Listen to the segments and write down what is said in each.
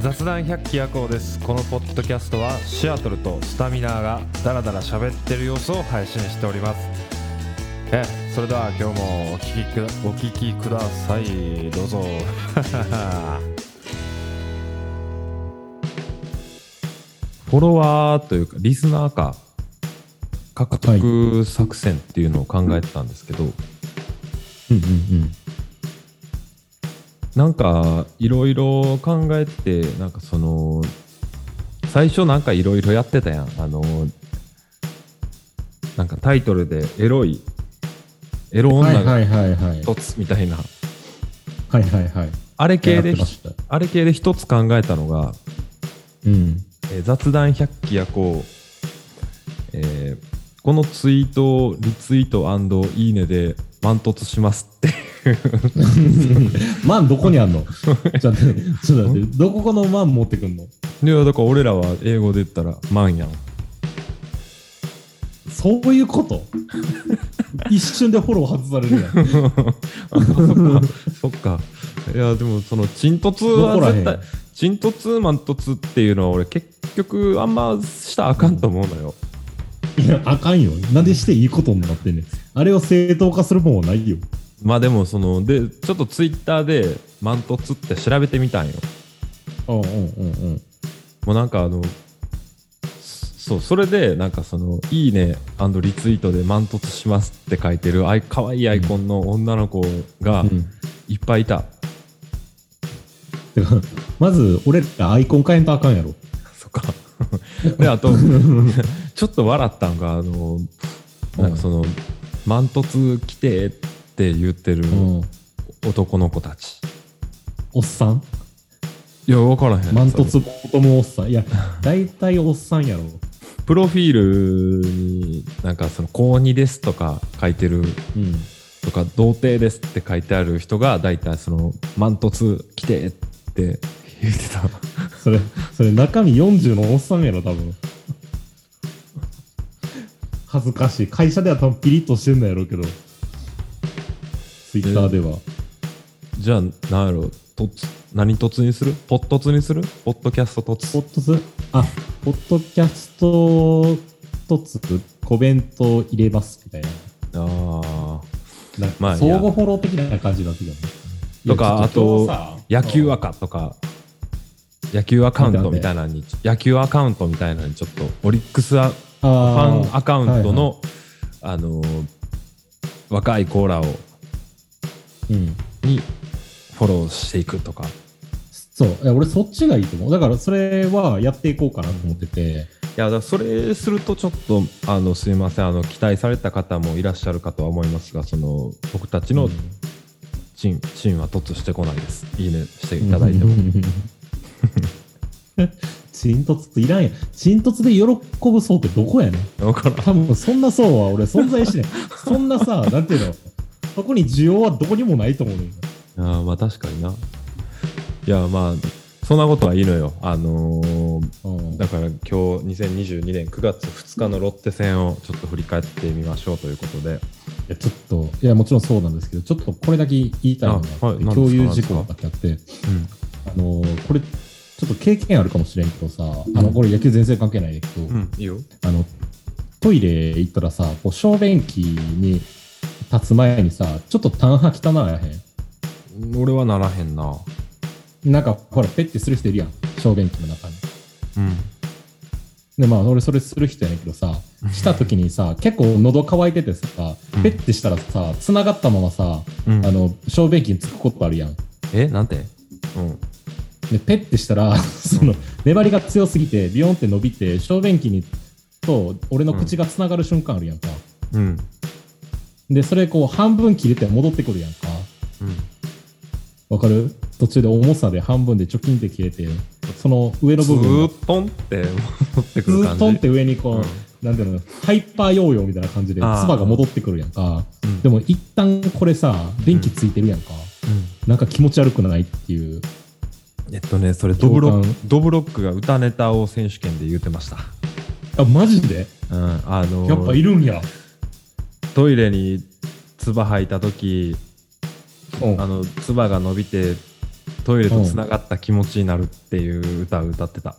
雑談百鬼夜行です。このポッドキャストはシアトルとスタミナーがダラダラ喋ってる様子を配信しております。えそれでは今日もお聞きくお聞きください。どうぞ。フォロワーというかリスナーか。獲得作戦っていうのを考えてたんですけど、うんうんうん。なんかいろいろ考えてなんかその最初なんかいろいろやってたやんあのなんかタイトルでエロいエロ女が。一つみたいな、はいはいはい。あれ系であれ系で一つ考えたのが、うん。えー雑談百鬼夜行、えーこのツイートをリツイートいいねで満突しますって マンどこにあんの？ちょっと待って、ちょっと待って、どここのマン持ってくんの？いやだから俺らは英語で言ったらマンやん。そういうこと？一瞬でフォロー外されるやん。そっか。いや、でも、その、チントツは絶対、チントツマントツっていうのは俺結局あんましたらあかんと思うのよ。いや、あかんよ。なんでしていいことになってんねん。あれを正当化するもんはないよ。まあでも、その、で、ちょっとツイッターでマントツって調べてみたんよ。うんうんうんうん。もうなんかあの、そう、それで、なんかその、いいねリツイートでマントツしますって書いてる、あい、かわいいアイコンの女の子がうんいっぱいいた。て かまず、俺らアイコン変えんとあかんやろ。そっか。で、あと、ちょっと笑ったんが、あの、なんかその、マントツ来てって言ってるうん。男の子たち。おっさん？いや、わからへん。マントツボトムおっさん？いや、大体おっさんやろ。プロフィールになんかその、高2ですとか書いてるうん。とか、童貞ですって書いてある人が、大体その、マントツ来てって言ってた。それ、それ中身40のおっさんやろ、多分。恥ずかしい。会社では多分ピリッとしてんのやろうけど。ツイッターでは。じゃあ、なんやろ、とつ、何突にする？ポットツにする？ポッドキャスト突。ポッドツあ、ポッドキャストとつ？コメント入れますみたいな。ああ。なんかまあ相互フォロー的な感じになってきたね。とかいやちょっ今日さ野球赤とか、野球アカウントみたいなのに、野球アカウントみたいなのにちょっと、オリックスアファンアカウントの、あのー若いコーラを、うん。にフォローしていくとか。そう。いや俺そっちがいいと思う。だからそれはやっていこうかなと思ってて。いや、だそれするとちょっと、あの、すいません、あの、期待された方もいらっしゃるかとは思いますが、その、僕たちのうんチン、チンは突してこないです。いいねしていただいても。チントツっていらんやん。チントツで喜ぶ層ってどこやねん。わからん。多分そんな層は俺存在しない。そんなさ、なんていうの、そこに需要はどこにもないと思うねん。ああまあ確かにな。いやまあそんなことはいいのよ。あのーうんだから今日2022年9月2日のロッテ戦をちょっと振り返ってみましょうということで。いやちょっと、いや、もちろんそうなんですけど、ちょっとこれだけ言いたいのがあって、あはい共有何ですか？事項があって、うん。あのーこれ、ちょっと経験あるかもしれんけどさ、あの、これ野球全然関係ないけど、うん、いいよ。あの、トイレ行ったらさ、こう小便器に立つ前にさ、ちょっと単派汚ならへ俺はならへんな。ん。なんか、ほら、ペッてする人いるやん。小便器の中に。うん。で、まあ、俺それする人やねんけどさ、した時にさ、結構喉乾いててさ、うんペッてしたらさ、繋がったままさ、うん、あの、小便器につくことあるやん。えなんて？うん。で、ペッてしたら、その、粘りが強すぎて、ビヨンって伸びて、小便器に、と、俺の口が繋がる瞬間あるやんか。うん。で、それこう、半分切れて戻ってくるやんか。うん。わかる？途中で重さで半分でチョキンって切れて、その上のず部分がーっとんって戻ってくる感じ。ずーっとんって上にこう、うんなんていうの、ハイパーヨーヨーみたいな感じで、あー唾が戻ってくるやんか。うんでも一旦これさ、電気ついてるやんか。うんなんか気持ち悪くないっていう。えっとね、それドブロッ共ク、ドブロックが歌ネタを選手権で言ってました。あ、マジで？うん。あのーやっぱいるんや。トイレに唾吐いた時うんあの唾が伸びてトイレとつながった気持ちになるっていう歌を歌ってた。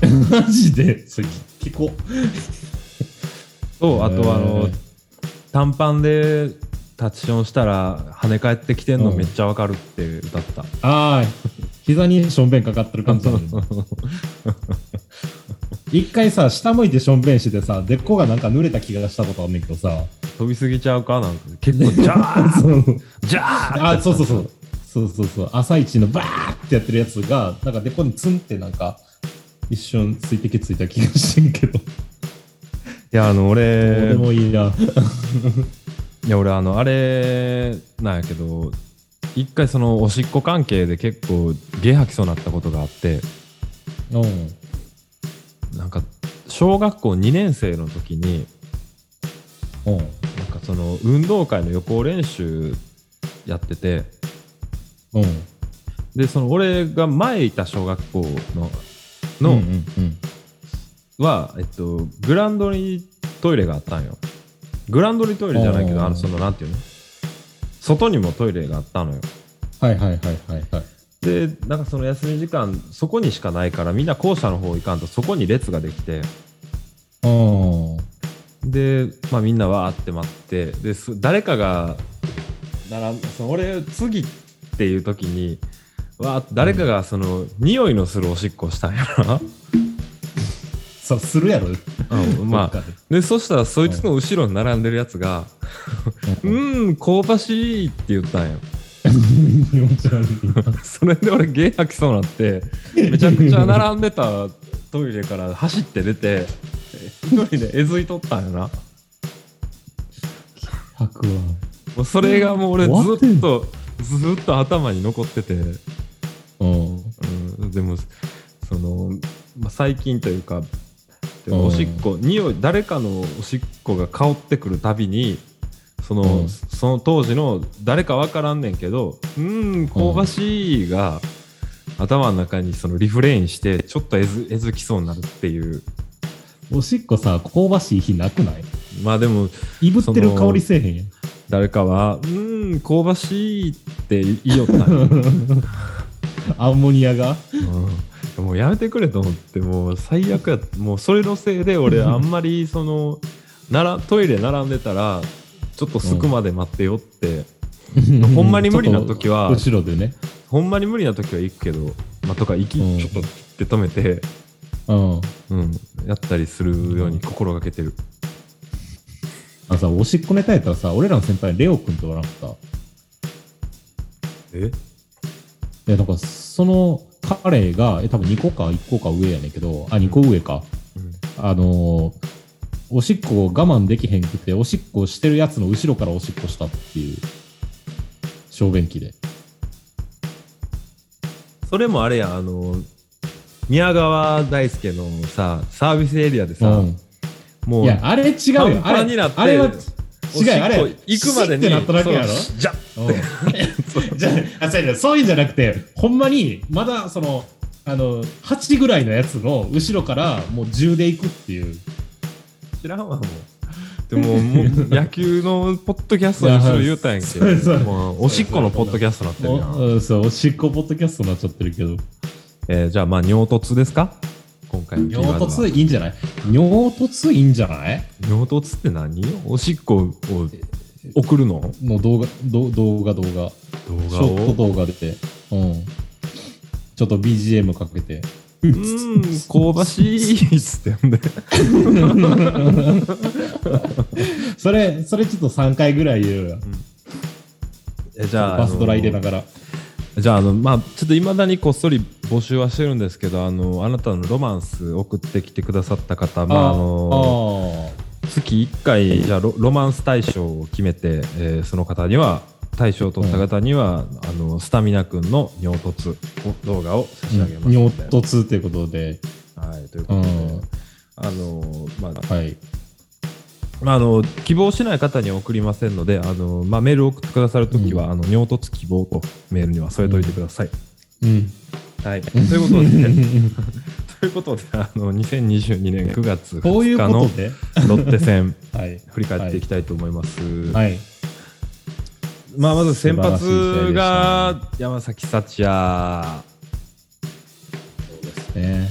マジで？それ聞こう。とあとはあの短パンでタッチションしたら跳ね返ってきてんのうんめっちゃわかるって歌ってた。ああ、膝にしょんべんかかってる感じなの 一回さ、下向いてしょんべんしてさ、でっこがなんか濡れた気がしたことあんねんけどさ。飛びすぎちゃうかなんか結構ジャー そうジャーあ、そうそうそう。そうそうそう。朝一のバーってやってるやつが、なんかでこにツンってなんか、一瞬水滴ついた気がしてんけど。いやあの俺俺もいいな。いや俺あのあれなんやけど一回そのおしっこ関係で結構ゲ吐きそうになったことがあってうん。なんか小学校2年生の時にうん。なんかその運動会の予行練習やっててうん。でその俺が前いた小学校のの、うんうんうん。は、えっと、グラウンドにトイレがあったんよグラウンドにトイレじゃないけどあのそのなんていうの？外にもトイレがあったのよはいはいはいはいはい。でなんかその休み時間そこにしかないからみんな校舎の方行かんとそこに列ができてうん。で、まあ、みんなわーって待ってです誰かが並んその俺次っていう時にわーって誰かがその、匂いのするおしっこをしたんやな、そう、するやろ。うん、まあでそしたらそいつの後ろに並んでるやつが「でうーん香ばしい」って言ったんよ。それで俺ゲー吐きそうになってめちゃくちゃ並んでたトイレから走って出て一人でえずいとったんよな吐くわ。もうそれがもう俺ずっとずっと頭に残ってて、うん。うん、でもその、まあ、最近というかでもうん。おしっこ匂い誰かのおしっこが香ってくるたびにその,、うん。その当時の誰かわからんねんけど「うーん香ばしい」が頭の中にそのリフレインしてちょっとえずえずきそうになるっていう。おしっこさ、香ばしい日なくない？まあでもいぶってる香りせえへんやん。誰かは「うーん香ばしい」って言いよったんよ アンモニアが。うん、もうやめてくれと思ってもう最悪や。もうそれのせいで俺 あんまりそのならトイレ並んでたらちょっとすくまで待ってよって、ほんまに無理な時は後ろでね。ほんまに無理な時は行くけど、まあ、とか行き、うん。ちょっとって止めて、うん。うん、やったりするように心がけてる、あのさ、おしっこネタやったらさ、俺らの先輩、レオ君っておらんかった？え？いや、なんか、その彼が、え、多分2個か1個か上やねんけど、あ、2個上か。うんあのーおしっこを我慢できへんくて、おしっこしてるやつの後ろからおしっこしたっていう、小便器で。それもあれやあの宮川大輔のさサービスエリアでさ、うん。もういや、あれ違うよ。あれンになってあれは、違う、あれ、行くまでに。シッてなっただけやろ？そうじゃ。う んじゃあ、そういうんじゃなくて、ほんまに、まだその、あの、8ぐらいのやつの後ろからもう10で行くっていう。知らんわもう。でももう 野球のポッドキャストにする言うたんやんけど。おしっこのポッドキャストになってるやんそう、おしっこポッドキャストになっちゃってるけど。えーじゃあまあ尿突ですか？今回のキーワ尿ードは突いいんじゃない？尿突いいんじゃない？尿突って何？おしっこを送るの？の動画、ど動画、動画。動画ショットを動画で。うん。ちょっと BGM かけて。うーん香ばしいっつってほんでそれ、それちょっと3回ぐらい言うよ。えじゃあバスドラ入れなががら。じゃああのまあちょっといまだにこっそり募集はしてるんですけどあのあなたのロマンス送ってきてくださった方まああのあ月1回じゃあロロマンス大賞を決めて、えーその方には大賞を取った方には、あのスタミナくんの尿突動画を差し上げますので、尿突ということで。はいということで、うんあのまあはい。まあ、あの希望しない方には送りませんのであの、まあ、メールを送ってくださるときは、あの尿突希望とメールには添えといてください。うん。はい、ということで、ということであの2022年9月こういう2日の。ロッテ戦 はい。振り返っていきたいと思います。はい。まあまず先発が山崎幸也ね。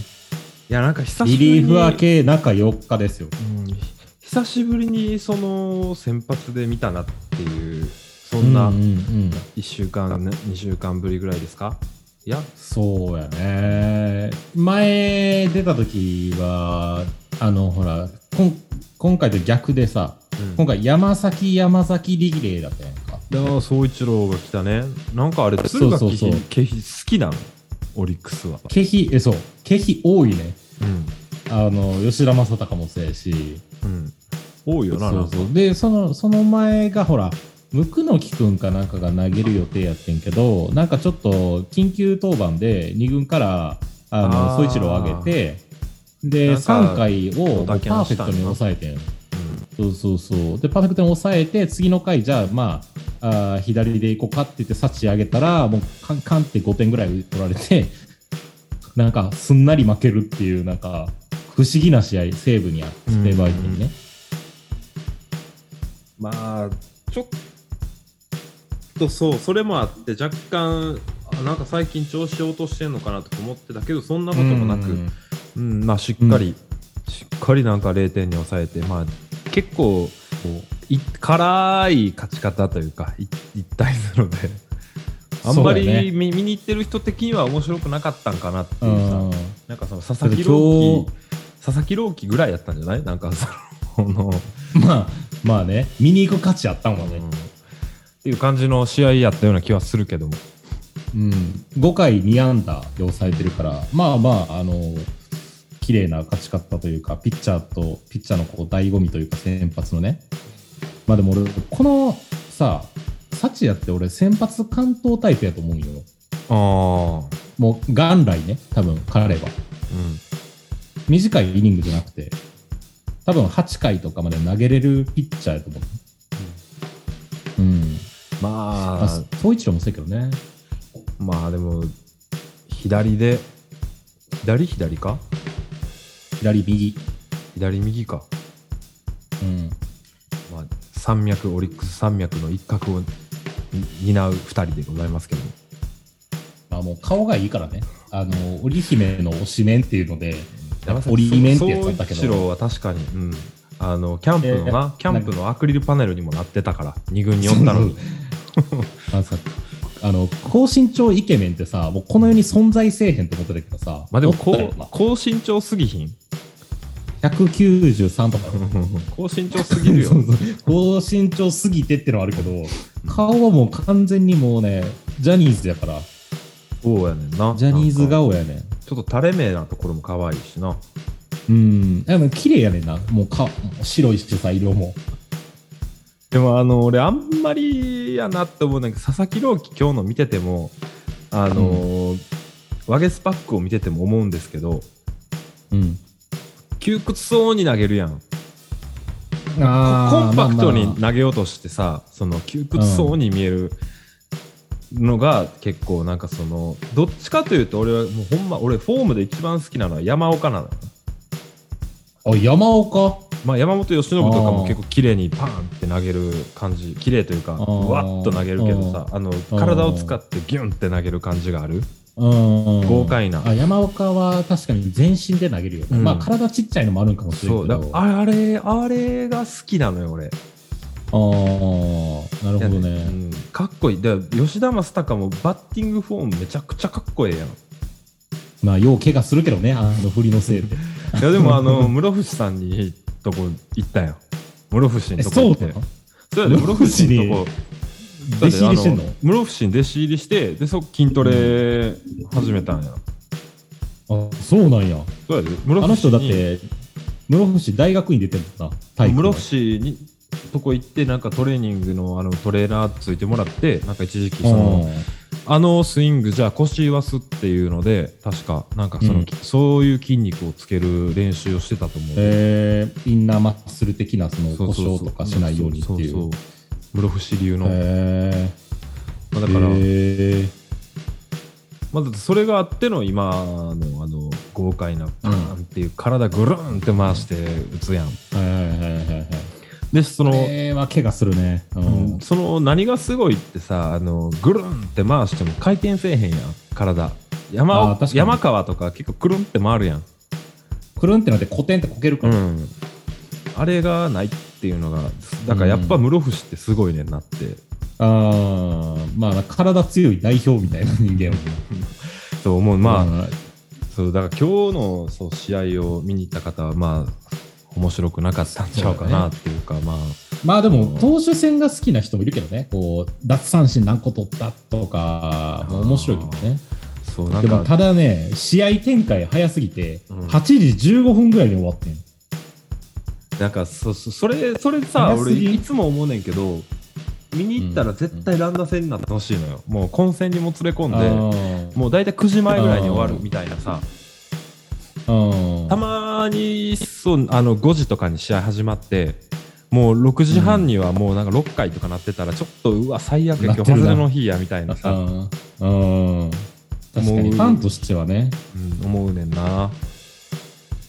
いやなんか久しリぶりにリーフ明け中4日ですよ。うん久しぶりにその先発で見たなっていうそんなうんうんうん。1週間、ね、2週間ぶりぐらいですか？いや。そうやね。前出た時は、あの、ほら、こん今回と逆でさ、今回山崎山崎リレーだったやんか。いや総一郎が来たね。なんかあれ敦賀気そうそうそう。比気比好きなの？オリックスは。経費、え、そう、経費多いね。うん。あの、吉田正尚もそうやし。うん多いよなそうそうで、その、その前がほら、無垢の木くんかなんかが投げる予定やってんけど、なんかちょっと緊急登板で2軍から、あの、あー総一郎を上げて、で、なんか3回をパーフェクトに抑えてん。そうそうそう。で、パーフェクトに抑えて、次の回、じゃあ、まあ、あー左で行こうかって言って、サチ上げたら、もう、カンカンって5点ぐらい取られて、なんか、すんなり負けるっていう、なんか、不思議な試合、西武にあって、うん西武相手にね。まあちょっとそうそれもあって若干あなんか最近調子落としてんのかなとか思ってたけどそんなこともなく、うん。うんまあ、しっかり、しっかりなんか0点に抑えて、まあ、結構こうい辛い勝ち方というかい一対0で あんまり見,、見に行ってる人的には面白くなかったんかなっていうさ、うん。なんかその佐々木朗希佐々木朗希ぐらいやったんじゃない？なんかその まあ、まあね、見に行く価値あったもんね。うんっていう感じの試合やったような気はするけども。うん。5回2安打で抑えてるから、まあまあ、あの、綺麗な勝ち方というか、ピッチャーと、ピッチャーのこう醍醐味というか、先発のね。まあでも俺、このさ、サチヤって俺、先発関東タイプやと思うんよ。ああ。もう、元来ね、多分彼は。短いイニングじゃなくて、多分8回とかまで投げれるピッチャーやと思う。うん。ままあ、あ、総一郎もそうやけどね。まあでも、左で、左左か？左右。左右か。うん。まあ、山脈、オリックス山脈の一角を担う二人でございますけども。まあもう顔がいいからね。あの、織姫の推しメンっていうので、山崎織メンってやつだったけど。は確かに、うん。あの、キャンプのえな、ーキャンプのアクリルパネルにもなってたから、二軍におったのに。あのさ、あの、高身長イケメンってさ、もうこの世に存在せえへんと思ってたけどさ、まあでも、高高身長すぎひん？193とか。高身長すぎるよ そ。うそう高身長すぎてってのはあるけど、顔はもう完全にもうね、ジャニーズやから、そうやねんな。ジャニーズ顔やねん。ちょっと垂れ目なところも可愛いしな。うん。でも綺麗やねんな。もうか白いしさ、色も。でもあの俺あんまりやなって思うんだけど佐々木朗希今日の見ててもあのーワゲスパックを見てても思うんですけどうん。窮屈そうに投げるやんあコンパクトにまあま投げようとしてさその窮屈そうに見えるのが結構なんかそのどっちかというと俺はもうほんま俺フォームで一番好きなのは山岡なのよ。あ、あ山岡？まあ、山本由伸とかも結構綺麗にパーンって投げる感じ綺麗というかわっと投げるけどさあの体を使ってギュンって投げる感じがある？うん。豪快な。あ、山岡は確かに全身で投げるよね。うん。まあ体ちっちゃいのもあるんかもしれそう。だんけど。あれあれが好きなのよ俺あーなるほどうね。ん、かっこいい。で吉田正尚もバッティングフォームめちゃくちゃかっこええやん。まあ、よう怪我するけどね、あの振りのせいで。いやでもあの室伏さんにとこ行ったよ室伏え、のとこ行って。そうやで室伏のとこ。弟子入りしてんの？室伏に弟子入りしてでそこ筋トレ始めたんや、あ、そうなんや。そうやで室伏あの人だって、室伏大学院出てるもんな、体室伏にとこ行ってなんかトレーニングのあのトレーナーついてもらってなんか一時期そのあのスイングじゃあ腰言わすっていうので確かなんかその、うん。そういう筋肉をつける練習をしてたと思う、えー、インナーマッスル的なその故障とかしないようにっていう。室伏流の、へー。まあ、だから、へー。まあ、だってそれがあっての今のあの豪快なパーンっていう体ぐるんって回して打つやん、はいはいはいはいはい。でそのこれは怪我するね。ううん。ん。その何がすごいってさあのぐるんって回しても回転せえへんやん。体。山山川とか結構くるんって回るやん、くるんってなってコテンってこけるから。うん、あれがないっていうのがだからやっぱ室伏ってすごいねんなって、ああ、まあ、体強い代表みたいな人間は。そう思う。まあ、あ、そうだから今日のそう試合を見に行った方はまあ面白くなかったんちゃうかなっていうかまあ。まあでも、投手戦が好きな人もいるけどね。こう、奪三振何個取ったとか、面白いけどね。そうなんでも、かただね、試合展開早すぎて、うん。8時15分ぐらいに終わってん。なんかそそそれそれさ俺いつも思うねんけど見に行ったら絶対乱打戦になってほしいのよ、もう混戦にも連れ込んであもう大体9時前ぐらいに終わるみたいなさ。ーたまにそうあの5時とかに試合始まってもう6時半にはもうなんか6回とかなってたらちょっとうわ最悪や今日外れの日やみたいなさ、うん。確かに、ファンとしてはね。うん、思うねんな。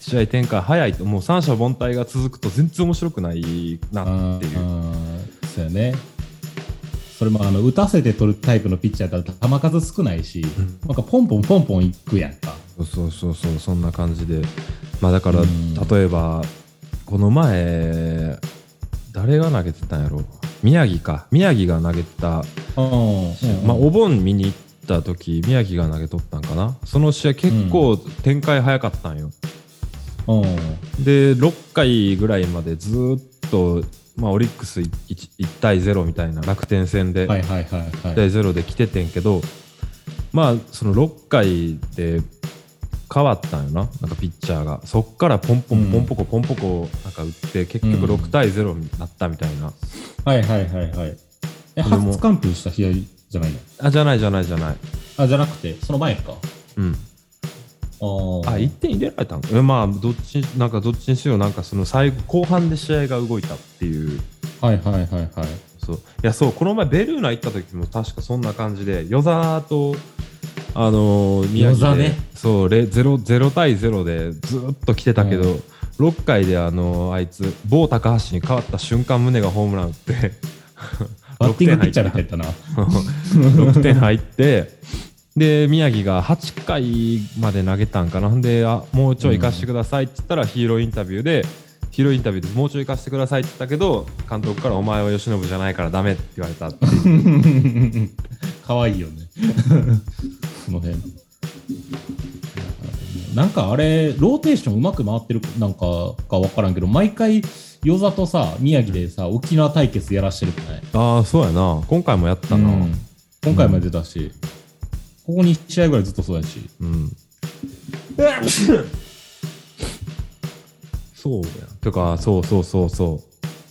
試合展開早いともう三者凡退が続くと全然面白くないなっていう。そうやね。それもあの打たせて取るタイプのピッチャーだら球数少ないし、ん。なんかポンポンポンポンいくやんか。そうそうそうそんな感じでまあだからうん。例えばこの前誰が投げてたんやろ？宮城か。宮城が投げた、うんまあ、お盆見に行った時宮城が投げとったんかな？その試合結構展開早かったんよ、うん。で6回ぐらいまでずーっと、まあ、オリックス 1, 1対0みたいな楽天戦ではいはいはいはい。1対0で来ててんけどまあその6回で変わったんよな。なんかピッチャーが。そっからポンポンポンポコポンポコなんか打って結局うん。6対0になったみたいな、はいはいはいはい。え、初完封した試合じゃないの？あじゃないじゃないじゃない。あ、じゃなくて、その前か。うん。あー。あ1点入れられたのえまあどっちなんかどっちにしろなんかその最後後半で試合が動いたっていう。はいはいはいはい。そう。いやそうこの前ベルーナ行った時も確かそんな感じで与座とあのー宮城で、ね。そうレ 0, 0対0でずっと来てたけど、うん。6回であのーあいつ某高橋に変わった瞬間宗がホームラン打って バッティングピッチャーみたいだな。6点入ってで宮城が8回まで投げたんかな。であもうちょい行かしてくださいって言ったらヒーローインタビューでヒーローインタビューでもうちょい行かしてくださいって言ったけど監督からお前は由伸じゃないからダメって言われたっていう。かわいいよね。その辺。なんかあれ、ローテーションうまく回ってるなんかかわからんけど、毎回、与座とさ、宮城でさ、沖縄対決やらしてるくない？ああそうやな。今回もやったな。うん。今回も出たし、ここ2試合ぐらいずっとそうやし。うん、そうや。てかそうそうそうそう。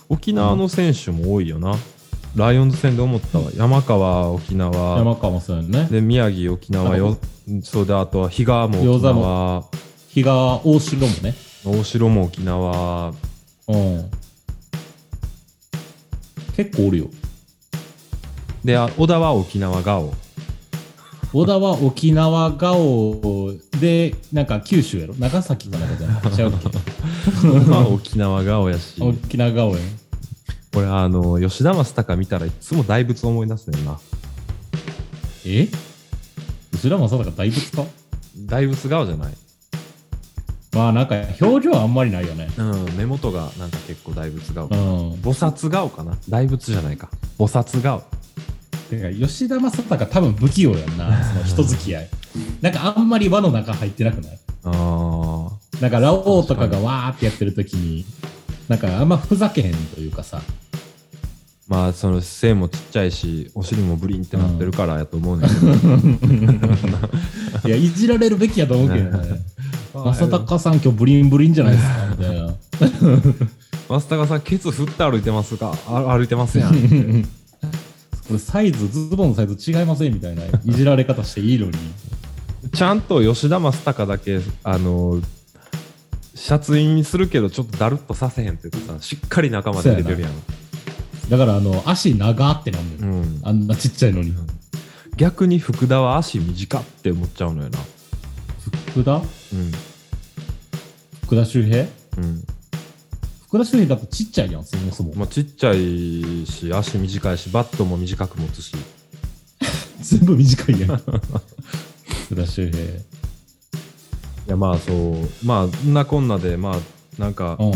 沖縄の選手も多いよな、ライオンズ戦で思ったわ。山川沖縄。山川もそうやね。で宮城沖縄よ。そうであとは比嘉も沖縄。比嘉大城もね。大城も沖縄。うん。結構おるよ。であ小田は沖縄顔。小田は沖縄顔で、なんか九州やろ。長崎かなんかじゃない？沖縄顔やし。沖縄顔やん。これあの吉田正尚見たらいつも大仏思い出すねんな。え？後ろ正尚大仏か？大仏顔じゃない。まあなんか表情はあんまりないよね。うん目元がなんか結構大仏顔。うん。菩薩顔かな。大仏じゃないか。菩薩顔。てか吉田正尚多分不器用やんな、そ の人付き合い。なんかあんまり輪の中入ってなくない？ああなんかラオウとかがわーってやってる時に、なんかあんまふざけへんというかさ。まあその背もちっちゃいしお尻もブリンってなってるからやと思うねんけど、いや、いじられるべきやと思うけどね。正正尚さん今日ブリンブリンじゃないですかみたいな。正尚さんケツ振って歩いてますか？あ歩いてますやんこれサイズ、ズボンのサイズ違いませんみたいな、いじられ方していいのに。ちゃんと吉田正尚だけあのシャツインするけどちょっとだるっとさせへんっていうかさしっかり中まで出てるやんだから、あの、足長ってなんだよ。うん、あんなちっちゃいのに。逆に福田は足短って思っちゃうのよな福田？うん福田周平？うん福田周平だとちっちゃいやん、そもそも。まあ、ちっちゃいし足短いしバットも短く持つし 全部短いやん。福田周平。いやまあそうまあそんなこんなでまあなんかうん。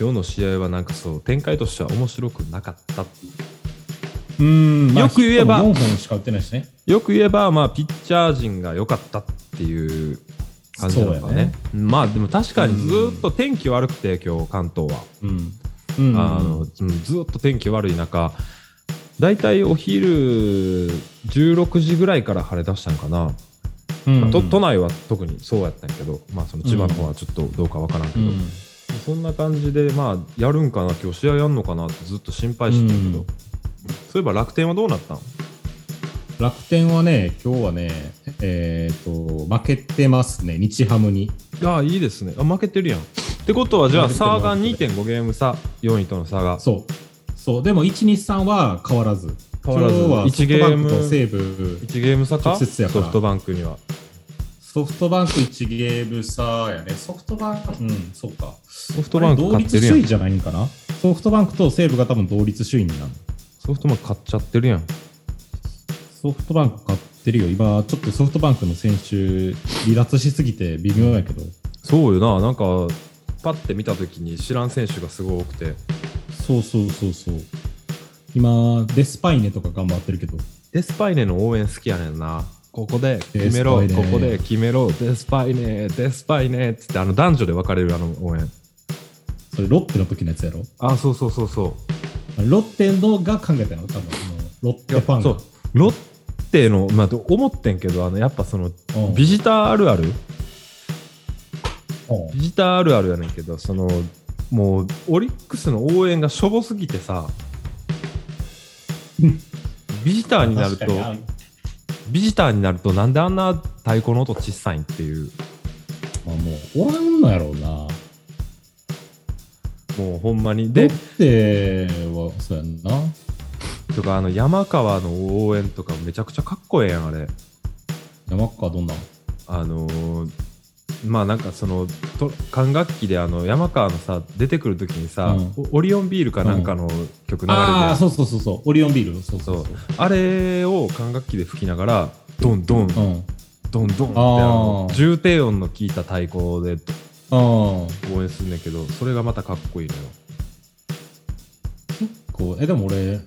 今日の試合はなんかそう展開としては面白くなかったうん、よく言えば4本しか打ってないしね。よく言えばまあピッチャー陣が良かったっていう感じなのかねねまあでも確かにずーっと天気悪くて今日関東は、うん。うん。あのうんずーっと天気悪い中だいたいお昼16時ぐらいから晴れ出したのかな、うん、まあ都都内は特にそうやったんやけど、まあ、その千葉の方はちょっとどうかわからんけど、うん。そんな感じでまあやるんかな今日試合やんのかなってずっと心配してたけど、うんそういえば楽天はどうなったん？楽天はね、今日はね、えっ、と、負けてますね、日ハムに。ああいいですねあ負けてるやんってことはじゃあ差が2.5ゲーム差4位との差がそう。そう。でも、1、2、3は変わらず。変わらず今日はソ1フトバンクゲームと西武、1ゲーム差か？直接やからソフトバンクにはソフトバンク1ゲーム差やね。ソフトバンク、うん、そうか。ソフトバンク同勝ってるやん率首位じゃないんかな？ソフトバンクと西武が多分同率首位になる。ソフトバンク勝っちゃってるやんソフトバンク勝ってるよ。今、ちょっとソフトバンクの選手、離脱しすぎて微妙やけど。そうよななんかパッて見た時に知らん選手がすごい多くてそうそうそうそう。今、デスパイネとか頑張ってるけど。デスパイネの応援好きやねんな。ここで決めろ。ここで決めろ。デスパイネデスパイネ。っつってあの男女で分かれるあの応援。それロッテの時のやつやろ？あそうそうそうそう。ロッテのが考えたの？多分ロッテファンが。そう。ロッテの、まあ、思ってんけどあのやっぱそのうん。ビジターあるある？うん。ビジターあるあるやねんけどそのもうオリックスの応援がしょぼすぎてさうん ビジターになるとビジターになるとなんであんな太鼓の音小さいんっていう。まあ、もうおらんのやろうな。もうほんまに。ロでッテはそうやんな。とかあの山川の応援とかめちゃくちゃかっこええやんあれ。山川どんなん？あのーまあなんかそのと管楽器であの山川のさ出てくる時にさ、うん。おオリオンビールかなんかの曲流れてるやん。ああそうそうそうそう。オリオンビール。そうそうそう。あれを管楽器で吹きながらドンドン、うん。ドンドンってああのー。重低音の効いた太鼓で応援するんだけどそれがまたかっこいいのよ。結構。えでも俺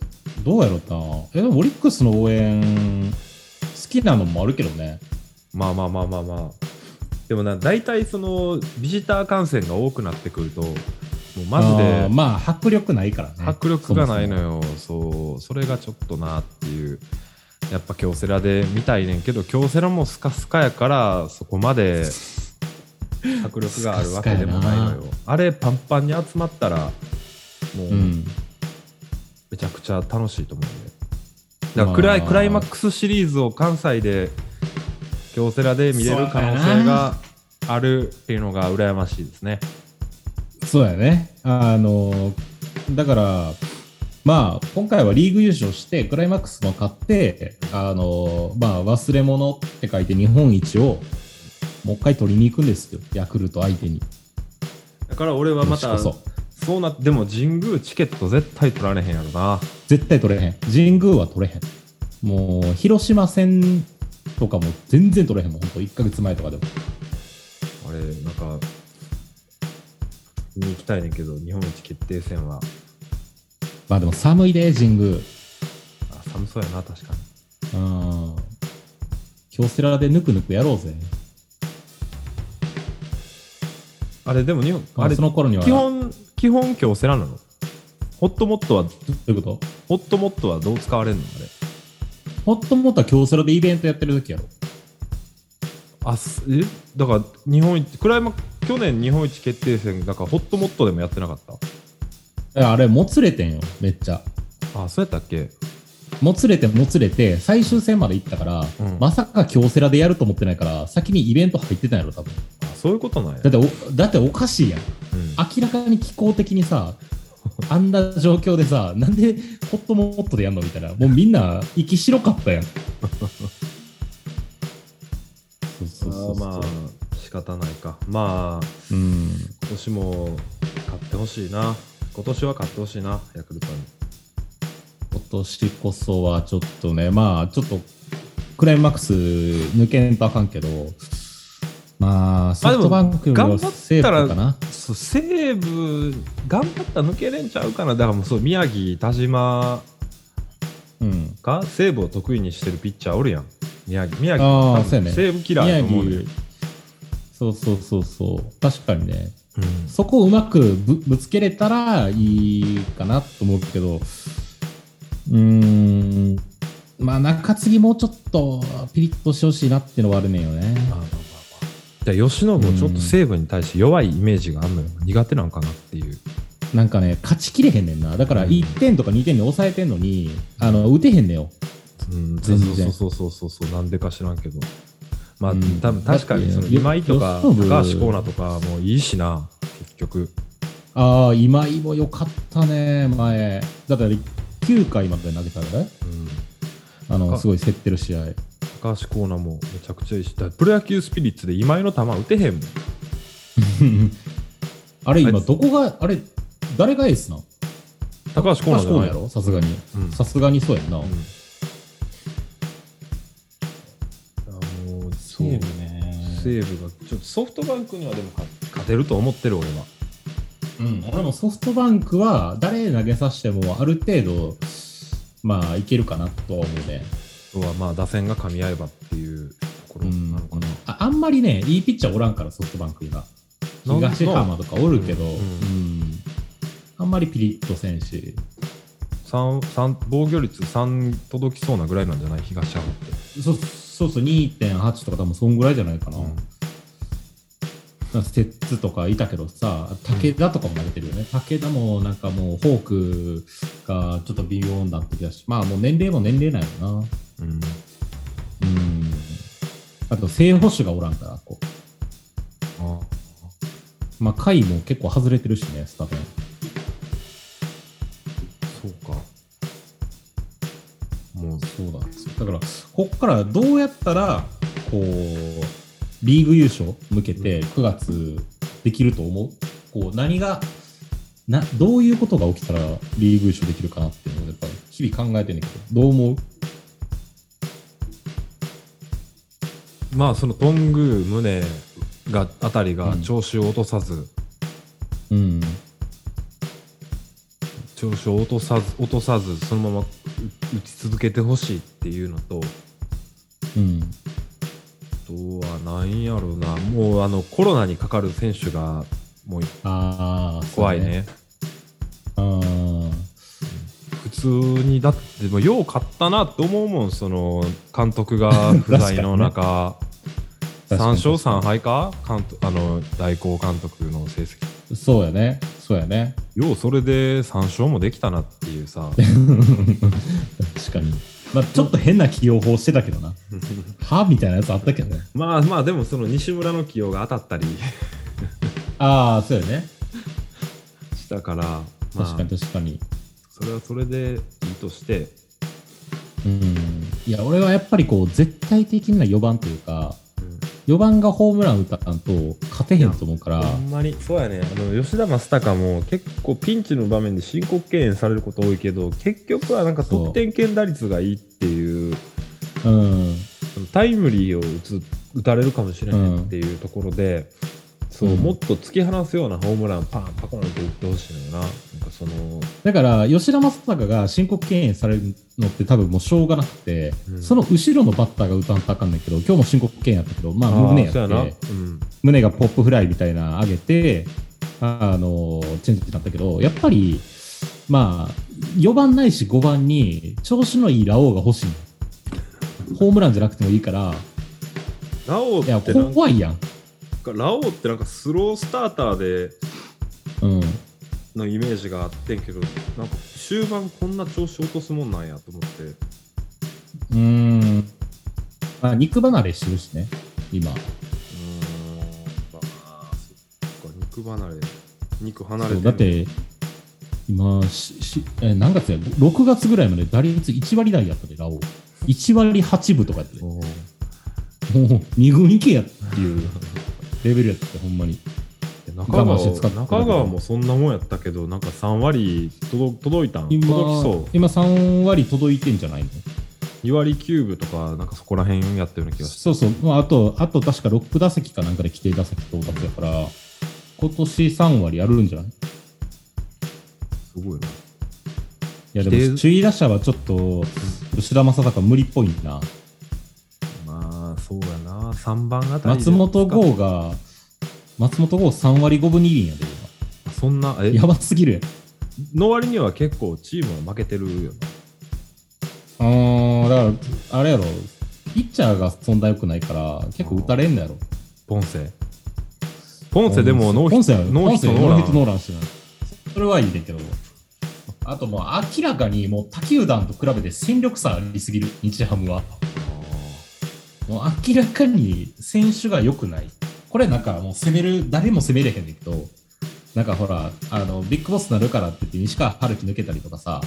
どうやろうな。えでもオリックスの応援好きなのもあるけどね。まあまあまあまあまあでもな大体そのビジター観戦が多くなってくるともうマジあでーまあ迫力ないからね。迫力がないのよ。よそう。それがちょっとなっていう。やっぱ京セラで見たいねんけど京セラもスカスカやからそこまで迫力があるわけでもないのよ。あれパンパンに集まったらもううん。めちゃくちゃ楽しいと思うんでだからクライ,、まあ。クライマックスシリーズを関西で京セラで見れる可能性があるっていうのが羨ましいですねそうやね。あの、だから、まあ、今回はリーグ優勝して、クライマックスも勝って、あの、まあ、忘れ物って書いて日本一をもう一回取りに行くんですよ。ヤクルト相手に。だから俺はまたそそうなってでも神宮チケット絶対取られへんやろな絶対取れへん。神宮は取れへん。もう、広島戦とかも全然取れへんもん。ほんと、1ヶ月前とかでも。あれなんか見に行きたいねんけど日本一決定戦はまあでも寒いで、神宮。あ寒そうやな確かにうん。京セラでぬくぬくやろうぜ。あれでも日本まああれその頃には。基本基本京セラなの？ホットモットはどういうこと？ホットモットはどう使われるのあれ？ホットモットは京セラでイベントやってる時やろ。あすえ？だから日本一クライマ去年日本一決定戦だからホットモットでもやってなかった？いやあれ、もつれてんよ、めっちゃ。あそうやったっけ？もつれてもつれて、最終戦まで行ったから、うんまさか京セラでやると思ってないから、先にイベント入ってたんやろ、多分。あそういうことなんやだってお、だっておかしいやん。うん明らかに気候的にさ、あんな状況でさ、なんでホットモットでやんのみたいな。もうみんな息白かったやん。そうそうそうまあ仕方ないかまあうん。今年も勝っってほしいな今年は勝ってほしいなヤクルトに今年こそはちょっとね、まあ、ちょっと、クライマックス抜けんとあかんけど、まあ、ソフトバンクよりはセーフかな。そう西武頑張ったら抜けれんちゃうかな。だからもうそう宮城田島うん。か西武を得意にしてるピッチャーおるやん。宮城宮城あーそうやね。西武キラーやと思うそうそうそうそう。確かにね。うん。そこをうまくぶぶつけれたらいいかなと思うけど、うーん、まあ中継ぎもうちょっとピリッとしてほしいなっていうのはあるねんよね。あじゃあもちょっと西武に対して弱いイメージがあるのよ、苦手なんかなっていう。なんかね、勝ちきれへんねんな。だからうん。1点とか2点で抑えてんのに、あの、打てへんねんよ。うん、全然。そうそうそうそうそうなんでか知らんけど。まあ、うん。多分確かにその今井とか高橋光成とかもいいしな。結局ああ、今井も良かったね、前。だって9回まで投げたらね、うん。あの、かすごい競ってる試合。高橋光成もめちゃくちゃいいしプロ野球スピリッツで今井の球打てへんもん あれ、今、どこが、あれ、誰がエースなの？高橋光成じゃないやろ？さすがに。うんさすがにそうやんな。うんあもうそうね。西武がちょっとソフトバンクにはでも勝勝てると思ってる俺はうん、俺もソフトバンクは誰投げさせてもある程度、まあいけるかなとは思うね。あとはまあ打線が噛み合えばっていうところうんなのかな、ああんまりね、いいピッチャーおらんから、ソフトバンクが。東浜とかおるけど、う。うん。んあんまりピリッとせんし、防御率3届きそうなぐらいなんじゃない？東浜って、そそうそう、2.8とか多分そんぐらいじゃないかな。ステッツとかいたけどさ、武田とかも投げてるよね。武田もなんかもうフォークがちょっと微妙になってきたし、まあもう年齢も年齢なんやな。うんうん。あと、正捕手がおらんから、こう。あまあ、甲斐も結構外れてるしね、スタメン。そうかもうそうなんですよ。だから、こっからどうやったら、こう、リーグ優勝向けて9月できると思う？こう、何が、な、どういうことが起きたらリーグ優勝できるかなっていうのをやっぱり日々考えてんねんけど、どう思う？まあそのトング宗があたりが調子を落とさず、うん。調子を落とさず落とさずそのままう打ち続けてほしいっていうのとうん。あとは何やろうなもうあのコロナにかかる選手がもうああ、怖いねそうね。普通にだってもうよう勝ったなって思うもんその監督が 不在の中、3確かに勝3敗か？監督あの代行監督の成績うん。そうやね。そうやね。ようそれで3勝もできたなっていうさ 確かに。まあ、ちょっと変な起用法してたけどな。はみたいなやつあったけどね。まあまあでもその西村の起用が当たったりああ、そうやね。したから、まあ確かに確かに。それはそれでいいとして。うん。いや、俺はやっぱりこう、絶対的な4番というか、4番がホームラン打たんと勝てへんと思うから、ほんまにそうやね。あの吉田正尚も結構ピンチの場面で申告敬遠されること多いけど結局はなんか得点圏打率がいいっていううん。タイムリーを打つ打たれるかもしれないっていうところで、そう、うんもっと突き放すようなホームランパンパコンって打ってほしいのよな。なんかそのだから、吉田正尚が申告敬遠されるのって多分もうしょうがなくて、うん。その後ろのバッターが打たんとあかんねんけど、今日も申告敬遠やったけど、まあ、胸やって、うん、胸がポップフライみたいな上げて、あの、チェンジになったけど、やっぱり、まあ、4番ないし5番に調子のいいラオウが欲しい。の。ホームランじゃなくてもいいから、ラオウいや、ってなんか怖いやん。ラオウってなんかスロースターターでうん。のイメージがあってんけどなんか終盤こんな調子落とすもんなんやと思ってうーん。まあ、肉離れしてるしね、今。うーんまあそっか肉離れ肉離れてだって、今ししえ、何月や ?6 月ぐらいまで打率1割台やったで、ラオウ。1割8分とかやってて、もう2軍行けやっていう レベルやってて、ほんまに。で中川中川もそんなもんやったけどなんか3割届届いたん？今届きそう。今3割届いてんじゃないの？2割9分とかなんかそこら辺やったような気がすそうそう、まあ、あと、あと確か6打席かなんかで規定打席到達やから、今年3割やるんじゃない？いるすごいな。や、でも、首位打者はちょっと、吉田正尚無理っぽいな。まあそうやな3番あたりで松本剛が、松本剛3割5分2厘やで、そんなえ？今やばすぎるやん。の割には結構チームは負けてるよあー、だから、あれやろ、ピッチャーがそんな良くないから、結構打たれんのやろ。なポンセポンセでもノーヒットノーヒットノーラポンしてない。それはいいねんけど。あともう明らかにもう他球団と比べて戦力差ありすぎる、日ハムは。もう明らかに選手が良くない。これなんかもう攻める、誰も攻めれへんねんけど、なんかほら、あの、ビッグボスなるからって言って西川春樹抜けたりとかさ、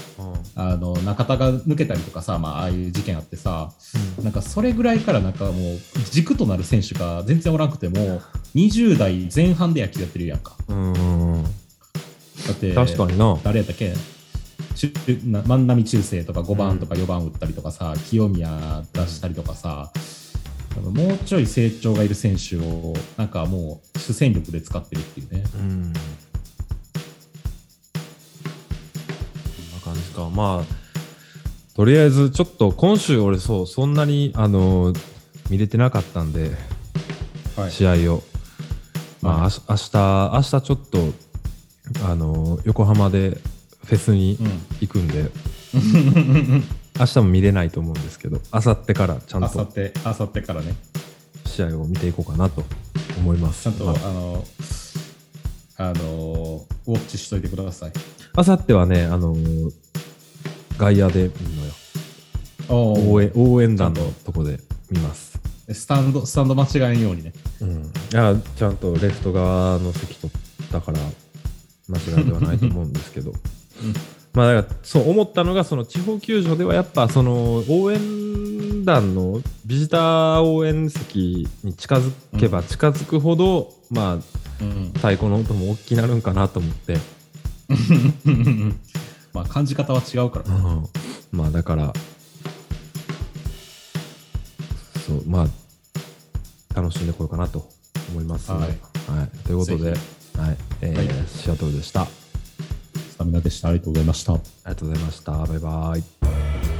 あの、中田が抜けたりとかさ、まあ、ああいう事件あってさ、なんかそれぐらいからなんかもう軸となる選手が全然おらんくても、20代前半で野球やってるやんか。うんうんだって、確かにな。誰やったっけ？万波中正とか5番とか4番打ったりとかさ、清宮出したりとかさ、もうちょい成長がいる選手をなんかもう主戦力で使ってるっていうね。うんこんな感じか。まあとりあえずちょっと今週俺そうそんなにあの見れてなかったんではい。試合を。まあはい。あし明日明日ちょっとあの横浜でフェスに行くんで、明日も見れないと思うんですけど明後日からちゃんとあさって、あさってからね。試合を見ていこうかなと思いますちゃんと、まあの、あの、ウォッチしといてください。あ明後日はねあの外野で見るのよ応援応援団のとこで見ます。スタンド、スタンド間違えんようにね。うん、いやちゃんとレフト側の席取ったから間違いではないと思うんですけど、まあだからそう思ったのがその地方球場ではやっぱその応援団のビジター応援席に近づけば近づくほど、まあうん。太鼓の音も大きくなるんかなと思って、まあ感じ方は違うから。うん。まあだからそうまあ楽しんでこようかなと思いますので、はい。はい。ということで、ぜはい。えーはい。シアトルでした。あスタミナでした。ありがとうございました。ありがとうございましたバイバイ